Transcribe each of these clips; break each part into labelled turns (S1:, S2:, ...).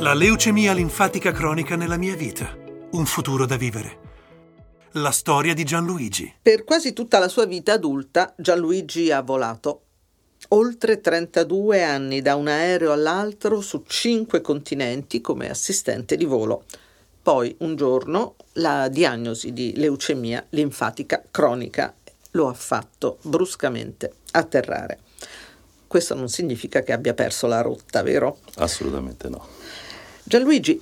S1: La leucemia linfatica cronica nella mia vita. Un futuro da vivere. La storia di Gianluigi.
S2: Per quasi tutta la sua vita adulta, Gianluigi ha volato. Oltre 32 anni da un aereo all'altro su cinque continenti come assistente di volo. Poi un giorno la diagnosi di leucemia linfatica cronica lo ha fatto bruscamente atterrare. Questo non significa che abbia perso la rotta, vero?
S3: Assolutamente no.
S2: Gianluigi,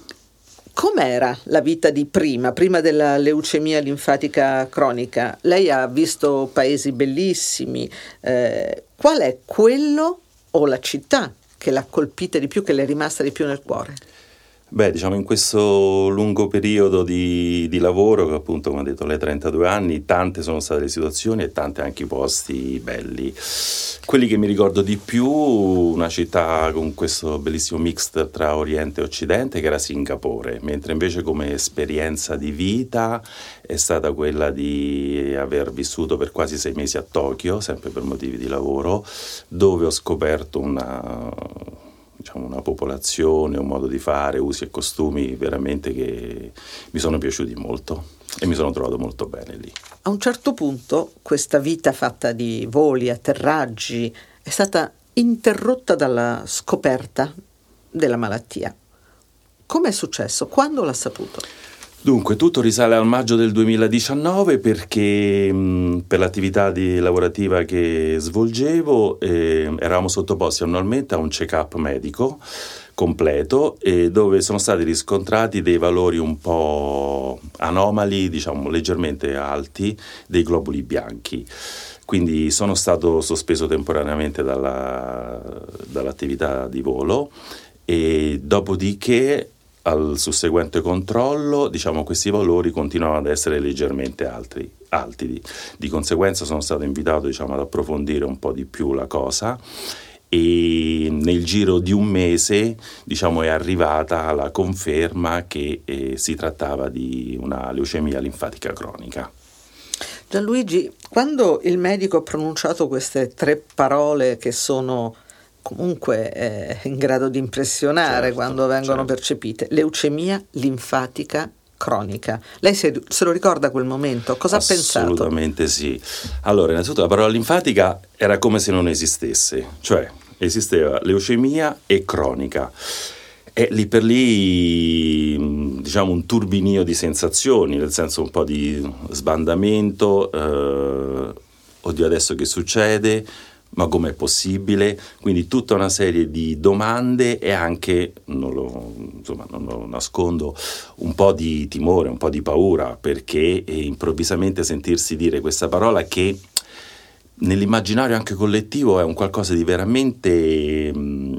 S2: com'era la vita di prima, prima della leucemia linfatica cronica? Lei ha visto paesi bellissimi, eh, qual è quello o la città che l'ha colpita di più, che le è rimasta di più nel cuore?
S3: Beh, diciamo in questo lungo periodo di, di, lavoro, che appunto come ho detto, lei 32 anni, tante sono state le situazioni e tante anche i posti belli. Quelli che mi ricordo di più, una città con questo bellissimo mix tra Oriente e Occidente, che era Singapore, mentre invece come esperienza di vita è stata quella di aver vissuto per quasi sei mesi a Tokyo, sempre per motivi di lavoro, dove ho scoperto una una popolazione, un modo di fare, usi e costumi veramente che mi sono piaciuti molto e mi sono trovato molto bene lì.
S2: A un certo punto questa vita fatta di voli, atterraggi è stata interrotta dalla scoperta della malattia. Come è successo? Quando l'ha saputo?
S3: Dunque, tutto risale al maggio del 2019 perché mh, per l'attività di, lavorativa che svolgevo eh, eravamo sottoposti annualmente a un check-up medico completo e dove sono stati riscontrati dei valori un po' anomali, diciamo leggermente alti, dei globuli bianchi. Quindi sono stato sospeso temporaneamente dalla, dall'attività di volo e dopodiché al susseguente controllo, diciamo, questi valori continuavano ad essere leggermente altri, alti. Di, conseguenza sono stato invitato diciamo, ad approfondire un po' di più la cosa e nel giro di un mese diciamo, è arrivata la conferma che eh, si trattava di una leucemia linfatica cronica.
S2: Gianluigi, quando il medico ha pronunciato queste tre parole che sono comunque eh, in grado di impressionare certo, quando vengono certo. percepite. Leucemia linfatica cronica. Lei se, se, lo ricorda quel momento? Cosa ha pensato?
S3: Assolutamente sì. Allora, innanzitutto la parola linfatica era come se non esistesse, cioè esisteva leucemia e cronica. E lì per lì, diciamo, un turbinio di sensazioni, nel senso un po' di sbandamento, eh, oddio adesso che succede, ma com'è possibile? Quindi tutta una serie di domande e anche, non lo, insomma, non lo nascondo, un po' di timore, un po' di paura, perché improvvisamente sentirsi dire questa parola che nell'immaginario anche collettivo è un qualcosa di veramente... Mm,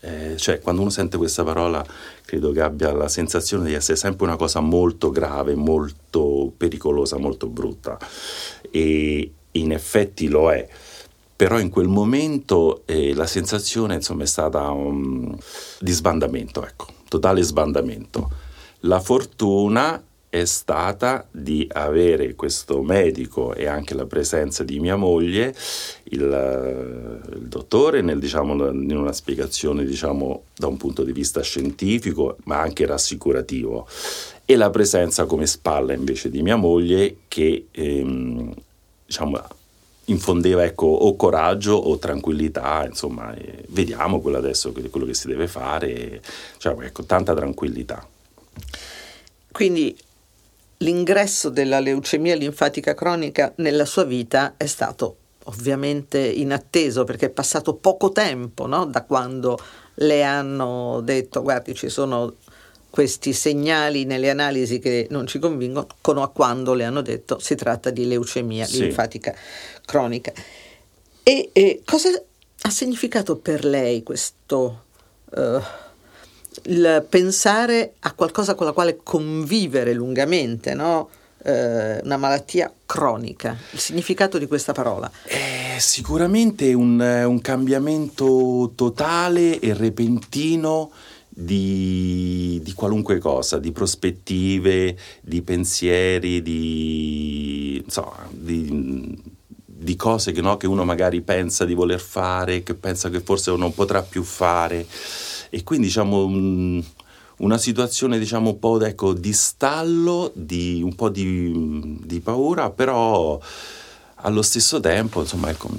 S3: eh, cioè quando uno sente questa parola credo che abbia la sensazione di essere sempre una cosa molto grave, molto pericolosa, molto brutta e in effetti lo è però in quel momento eh, la sensazione insomma, è stata um, di sbandamento, ecco, totale sbandamento. La fortuna è stata di avere questo medico e anche la presenza di mia moglie, il, il dottore, nel, diciamo, in una spiegazione diciamo, da un punto di vista scientifico, ma anche rassicurativo, e la presenza come spalla invece di mia moglie che ehm, diciamo, infondeva ecco, o coraggio o tranquillità, insomma, vediamo quello adesso, quello che si deve fare, cioè, ecco, tanta tranquillità.
S2: Quindi l'ingresso della leucemia linfatica cronica nella sua vita è stato ovviamente inatteso perché è passato poco tempo no? da quando le hanno detto guardi ci sono questi segnali nelle analisi che non ci convincono a quando le hanno detto si tratta di leucemia sì. linfatica cronica. E, e, cosa ha significato per lei questo uh, il pensare a qualcosa con la quale convivere lungamente, no? uh, una malattia cronica, il significato di questa parola?
S3: È sicuramente un, un cambiamento totale e repentino di, di, qualunque cosa, di prospettive, di pensieri, di, insomma, di, di cose che, no, che, uno magari pensa di voler fare, che pensa che forse non potrà più fare. E quindi diciamo un, una situazione diciamo un po' ecco, di stallo, di, un po' di, di, paura, però allo stesso tempo insomma ecco,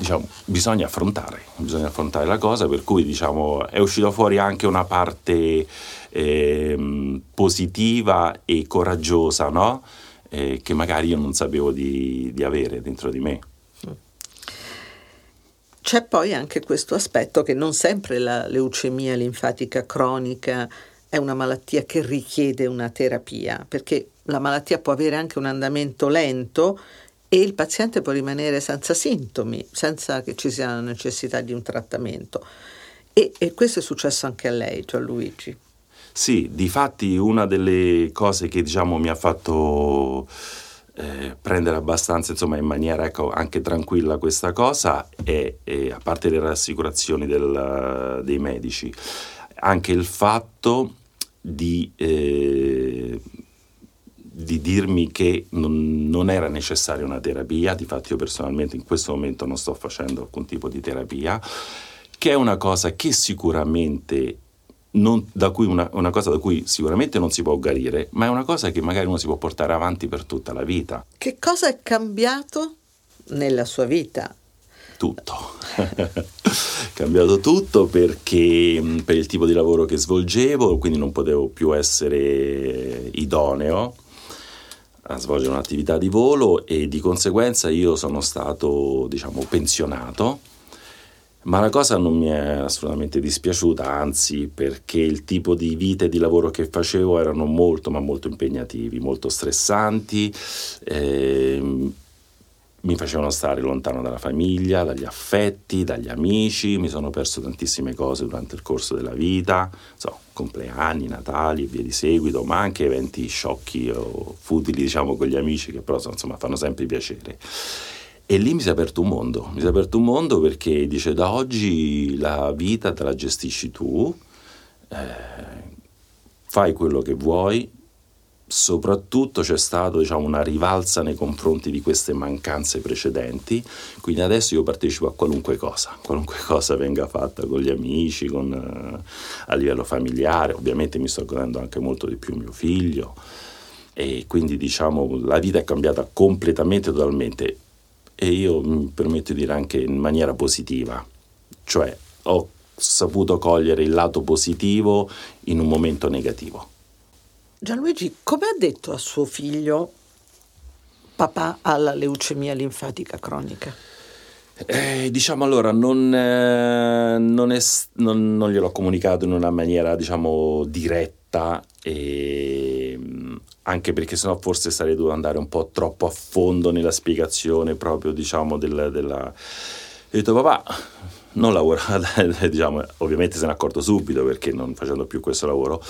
S3: diciamo, bisogna affrontare, bisogna affrontare la cosa, per cui diciamo, è uscita fuori anche una parte eh, positiva e coraggiosa, no? eh, che magari io non sapevo di, di avere dentro di me.
S2: C'è poi anche questo aspetto che non sempre la leucemia linfatica cronica è una malattia che richiede una terapia, perché la malattia può avere anche un andamento lento e il paziente può rimanere senza sintomi, senza che ci sia la necessità di un trattamento. E, e questo è successo anche a lei, cioè a Luigi.
S3: Sì, difatti una delle cose che diciamo mi ha fatto eh, prendere abbastanza insomma in maniera ecco, anche tranquilla questa cosa è, è, a parte le rassicurazioni del, dei medici anche il fatto di, eh, di dirmi che non, non, era necessaria una terapia, difatti io personalmente in questo momento non sto facendo alcun tipo di terapia, che è una cosa che sicuramente non, una, una, cosa da cui sicuramente non si può guarire, ma è una cosa che magari uno si può portare avanti per tutta la vita.
S2: Che cosa è cambiato nella sua vita?
S3: Tutto. cambiato tutto perché per il tipo di lavoro che svolgevo, quindi non potevo più essere idoneo a svolgere un'attività di volo e di conseguenza io sono stato, diciamo, pensionato. Ma la cosa non mi è assolutamente dispiaciuta, anzi perché il tipo di vita e di lavoro che facevo erano molto ma molto impegnativi, molto stressanti, eh, mi facevano stare lontano dalla famiglia, dagli affetti, dagli amici, mi sono perso tantissime cose durante il corso della vita, so, compleanni, natali e via di seguito, ma anche eventi sciocchi o futili diciamo con gli amici che però insomma fanno sempre piacere. E lì mi si è aperto un mondo, mi si è aperto un mondo perché dice da oggi la vita te la gestisci tu, eh, fai quello che vuoi, soprattutto c'è stata diciamo, una rivalsa nei confronti di queste mancanze precedenti, quindi adesso io partecipo a qualunque cosa, qualunque cosa venga fatta con gli amici, con, eh, a livello familiare, ovviamente mi sto godendo anche molto di più mio figlio. E quindi diciamo la vita è cambiata completamente, totalmente. E io mi permetto di dire anche in maniera positiva, cioè ho saputo cogliere il lato positivo in un momento negativo.
S2: Gianluigi, come ha detto a suo figlio papà ha la leucemia linfatica cronica?
S3: Eh, diciamo allora, non, eh, non, è, non, non, gliel'ho comunicato in una maniera diciamo diretta e anche perché sennò forse sarei dovuto andare un po' troppo a fondo nella spiegazione proprio diciamo del, della... Ho detto papà non lavora, diciamo, ovviamente se ne è accorto subito perché non facendo più questo lavoro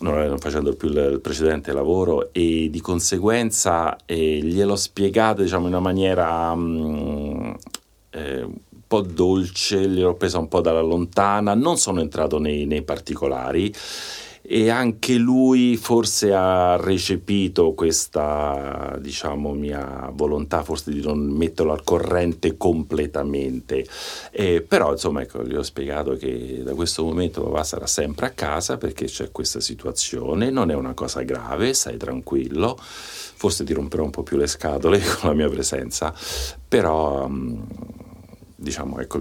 S3: non facendo più il precedente lavoro e di conseguenza eh, gliel'ho spiegato diciamo in una maniera um, eh, un po' dolce, gliel'ho presa un po' dalla lontana, non sono entrato nei, nei particolari e anche lui forse ha recepito questa diciamo mia volontà forse di non metterlo al corrente completamente. Eh, però insomma ecco gli ho spiegato che da questo momento papà sarà sempre a casa perché c'è questa situazione. Non è una cosa grave stai tranquillo. Forse ti romperò un po' più le scatole con la mia presenza. Però um, diciamo, ecco,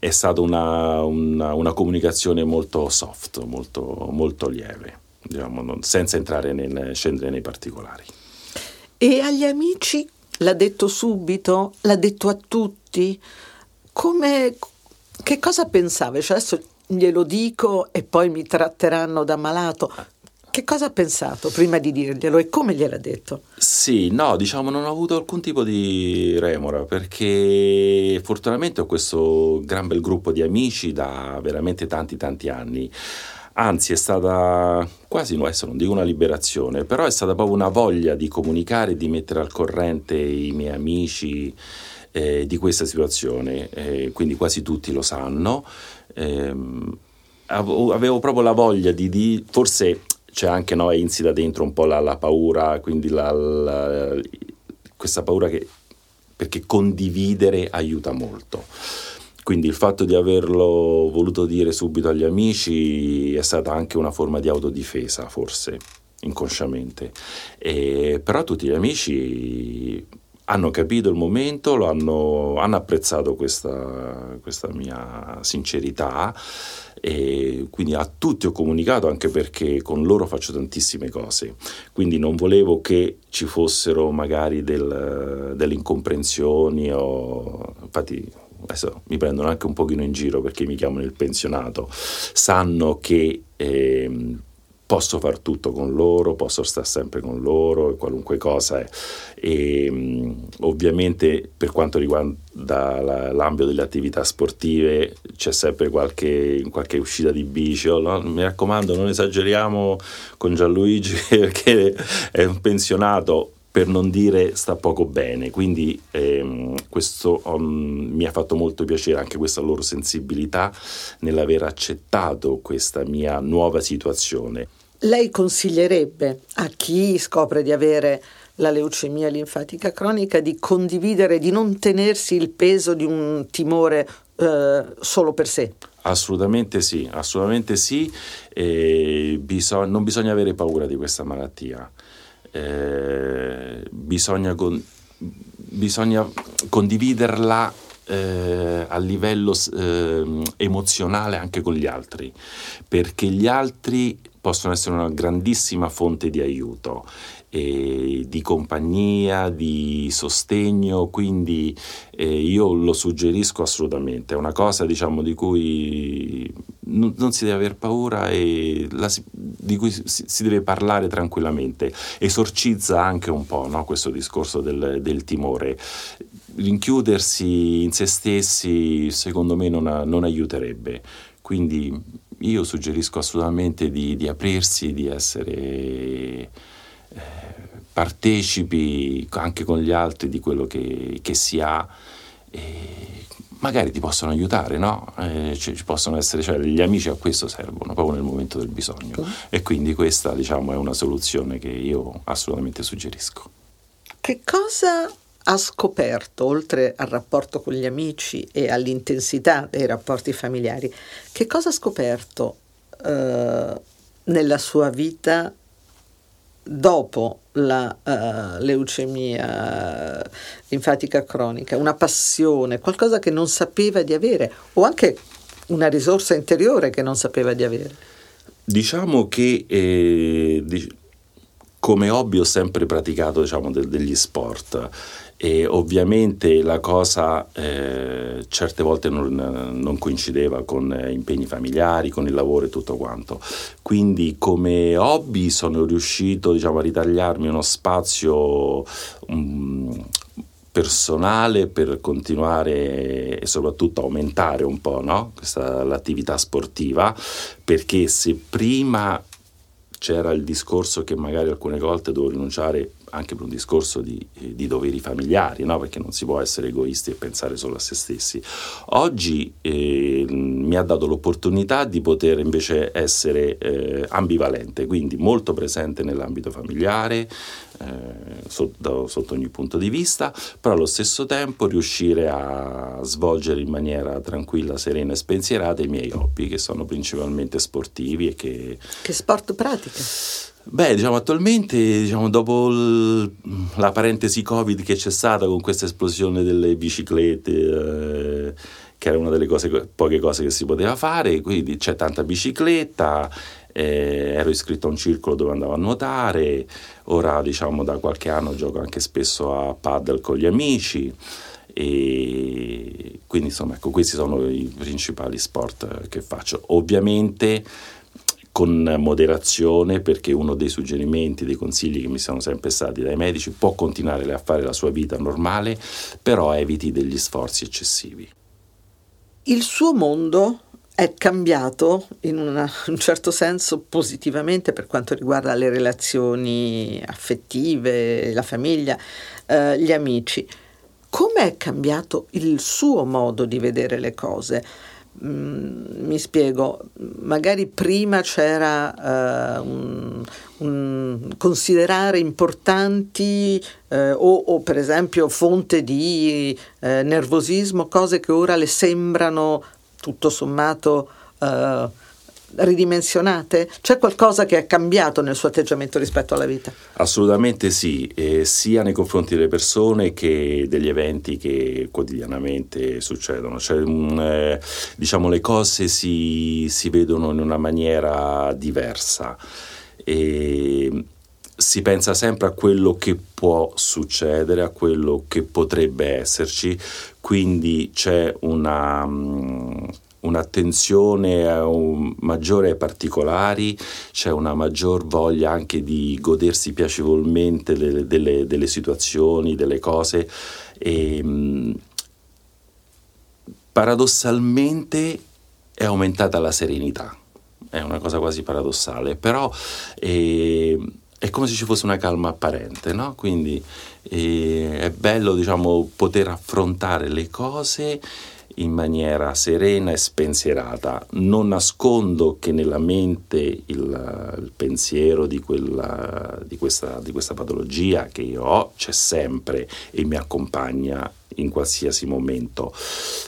S3: è stata una, una, una, comunicazione molto soft, molto, molto lieve, diciamo, non, senza entrare nel, scendere nei particolari.
S2: E agli amici l'ha detto subito? L'ha detto a tutti? Come, che cosa pensava? Cioè adesso glielo dico e poi mi tratteranno da malato. Che cosa ha pensato prima di dirglielo e come gliel'ha detto?
S3: Sì, no, diciamo non ho avuto alcun tipo di remora perché fortunatamente ho questo gran bel gruppo di amici da veramente tanti tanti anni. Anzi, è stata quasi, no, adesso non dico una liberazione, però è stata proprio una voglia di comunicare, di mettere al corrente i miei amici eh, di questa situazione, eh, quindi quasi tutti lo sanno. Eh, avevo proprio la voglia di, di forse c'è anche, no, insita dentro un po' la, la paura, quindi la, la, questa paura che, perché condividere aiuta molto. quindi il fatto di averlo voluto dire subito agli amici è stata anche una forma di autodifesa, forse, inconsciamente. E, però tutti gli amici hanno capito il momento, hanno, hanno, apprezzato questa, questa, mia sincerità e quindi a tutti ho comunicato anche perché con loro faccio tantissime cose, quindi non volevo che ci fossero magari del, delle incomprensioni o infatti adesso mi prendono anche un pochino in giro perché mi chiamano il pensionato, sanno che eh, posso far tutto con loro, posso stare sempre con loro, qualunque cosa è. E, mm, ovviamente per quanto riguarda la, l'ambito delle attività sportive c'è sempre qualche, qualche uscita di bici, oh, no? mi raccomando non esageriamo con Gianluigi perché è un pensionato per non dire sta poco bene, quindi ehm, questo um, mi ha fatto molto piacere anche questa loro sensibilità nell'aver accettato questa mia nuova situazione
S2: lei consiglierebbe a chi scopre di avere la leucemia linfatica cronica di condividere, di non tenersi il peso di un timore eh, solo per sé?
S3: Assolutamente sì, assolutamente sì, bisog- non bisogna avere paura di questa malattia, eh, bisogna, con- bisogna, condividerla eh, a livello eh, emozionale anche con gli altri, perché gli altri possono essere una grandissima fonte di aiuto, eh, di compagnia, di sostegno, quindi eh, io lo suggerisco assolutamente, è una cosa diciamo di cui non, non si deve aver paura e la, di cui si, si, deve parlare tranquillamente, esorcizza anche un po' no, questo discorso del, del timore. Rinchiudersi in se stessi secondo me non, non aiuterebbe. Quindi io suggerisco assolutamente di, di aprirsi, di essere eh, partecipi anche con gli altri di quello che, che si ha. E magari ti possono aiutare, no? Eh, ci, ci, possono essere, cioè gli amici a questo servono, proprio nel momento del bisogno. E quindi questa, diciamo, è una soluzione che io assolutamente suggerisco.
S2: Che cosa ha scoperto, oltre al rapporto con gli amici e all'intensità dei rapporti familiari, che cosa ha scoperto eh, nella sua vita dopo la uh, leucemia linfatica cronica, una passione, qualcosa che non sapeva di avere o anche una risorsa interiore che non sapeva di avere?
S3: Diciamo che eh, come hobby ho sempre praticato diciamo, de- degli sport e ovviamente la cosa eh, certe volte non, non, coincideva con impegni familiari, con il lavoro e tutto quanto. Quindi come hobby sono riuscito diciamo, a ritagliarmi uno spazio um, personale per continuare e soprattutto aumentare un po' no? Questa, l'attività sportiva, perché se prima c'era il discorso che magari alcune volte devo rinunciare anche per un discorso di, di doveri familiari, no? perché non si può essere egoisti e pensare solo a se stessi. Oggi eh, mi ha dato l'opportunità di poter invece essere eh, ambivalente, quindi molto presente nell'ambito familiare, eh, sotto, sotto, ogni punto di vista, però allo stesso tempo riuscire a svolgere in maniera tranquilla, serena e spensierata i miei hobby, che sono principalmente sportivi e che...
S2: Che sport pratica?
S3: Beh, diciamo attualmente, diciamo, dopo il, la parentesi Covid che c'è stata con questa esplosione delle biciclette, eh, che era una delle cose, poche cose che si poteva fare, quindi c'è tanta bicicletta, eh, ero iscritto a un circolo dove andavo a nuotare, ora diciamo da qualche anno gioco anche spesso a paddle con gli amici e quindi insomma ecco questi sono i principali sport che faccio. Ovviamente con moderazione perché uno dei suggerimenti, dei consigli che mi sono sempre stati dai medici può continuare a fare la sua vita normale, però eviti degli sforzi eccessivi.
S2: Il suo mondo è cambiato in una, un certo senso positivamente per quanto riguarda le relazioni affettive, la famiglia, eh, gli amici. Come è cambiato il suo modo di vedere le cose? Mm, mi spiego, magari prima c'era uh, un, un, considerare importanti uh, o, o, per esempio fonte di uh, nervosismo, cose che ora le sembrano tutto sommato ridimensionate? C'è qualcosa che è cambiato nel suo atteggiamento rispetto alla vita?
S3: Assolutamente sì, eh, sia nei confronti delle persone che degli eventi che quotidianamente succedono. Cioè, mh, eh, diciamo, le cose si, si, vedono in una maniera diversa. E si pensa sempre a quello che può succedere, a quello che potrebbe esserci, quindi c'è una, un'attenzione un maggiore ai particolari, c'è una maggior voglia anche di godersi piacevolmente delle, delle, delle situazioni, delle cose. E, paradossalmente è aumentata la serenità, è una cosa quasi paradossale, però eh, è come se ci fosse una calma apparente, no? Quindi eh, è bello, diciamo, poter affrontare le cose in maniera serena e spensierata. Non nascondo che nella mente il, il pensiero di, quella, di, questa, di questa patologia che io ho c'è sempre e mi accompagna in qualsiasi momento,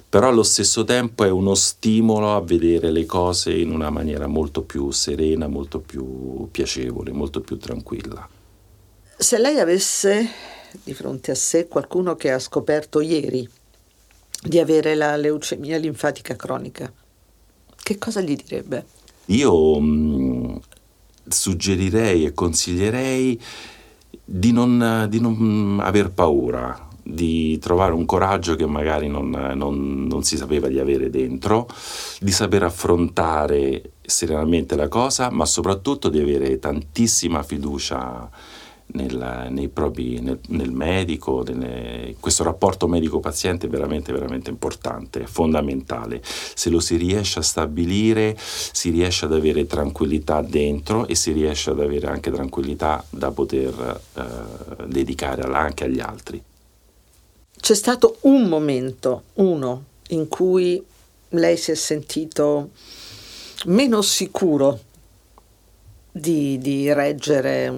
S3: però allo stesso tempo è uno stimolo a vedere le cose in una maniera molto più serena, molto più piacevole, molto più tranquilla.
S2: Se lei avesse di fronte a sé qualcuno che ha scoperto ieri di avere la leucemia linfatica cronica, che cosa gli direbbe?
S3: Io mh, mm, suggerirei e consiglierei di non, di non, aver paura, di trovare un coraggio che magari non, non, non si sapeva di avere dentro, di saper affrontare serenamente la cosa, ma soprattutto di avere tantissima fiducia nel, propri, nel, nel medico, nelle, questo rapporto medico-paziente è veramente, veramente importante, fondamentale. Se lo si riesce a stabilire, si riesce ad avere tranquillità dentro e si riesce ad avere anche tranquillità da poter eh, dedicare anche agli altri.
S2: C'è stato un momento, uno, in cui lei si è sentito meno sicuro di, di reggere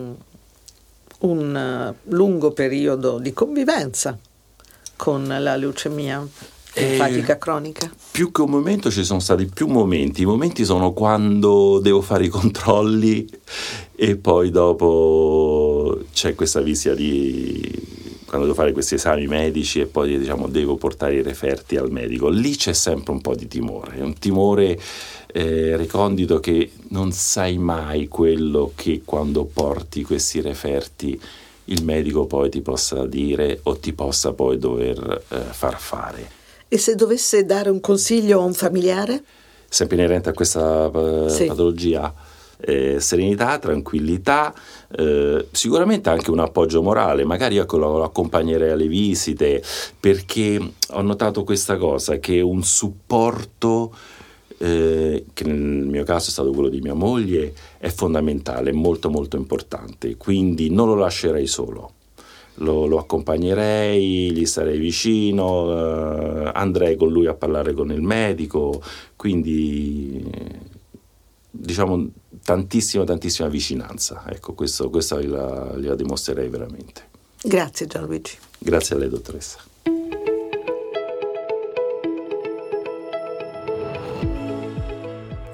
S2: un, eh, lungo periodo di convivenza con la leucemia linfatica eh, cronica?
S3: Più che un momento ci sono stati più momenti. I momenti sono quando devo fare i controlli e poi dopo c'è questa visita di quando devo fare questi esami medici e poi diciamo devo portare i referti al medico. Lì c'è sempre un po' di timore, un timore eh, recondito che non sai mai quello che quando porti questi referti il medico poi ti possa dire o ti possa poi dover eh, far fare.
S2: E se dovesse dare un consiglio a un familiare?
S3: Sempre inerente a questa eh, sì. patologia? Eh, serenità, tranquillità, eh, sicuramente anche un appoggio morale, magari ecco, lo, accompagnerei alle visite perché ho notato questa cosa che un supporto eh, che nel mio caso è stato quello di mia moglie, è fondamentale, molto molto importante, quindi non lo lascerei solo. Lo, lo accompagnerei, gli starei vicino, eh, andrei con lui a parlare con il medico, quindi diciamo tantissima tantissima vicinanza. Ecco, questo, questa gliela, gliela dimostrerei veramente.
S2: Grazie Gianluigi.
S3: Grazie a lei dottoressa.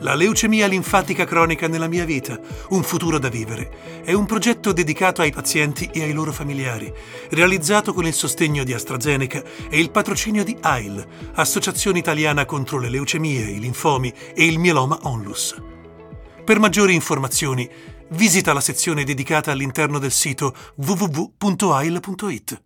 S1: La leucemia linfatica cronica nella mia vita, un futuro da vivere, è un progetto dedicato ai pazienti e ai loro familiari, realizzato con il sostegno di AstraZeneca e il patrocinio di AIL, Associazione Italiana contro le leucemie, i linfomi e il mieloma onlus. Per maggiori informazioni, visita la sezione dedicata all'interno del sito www.ail.it.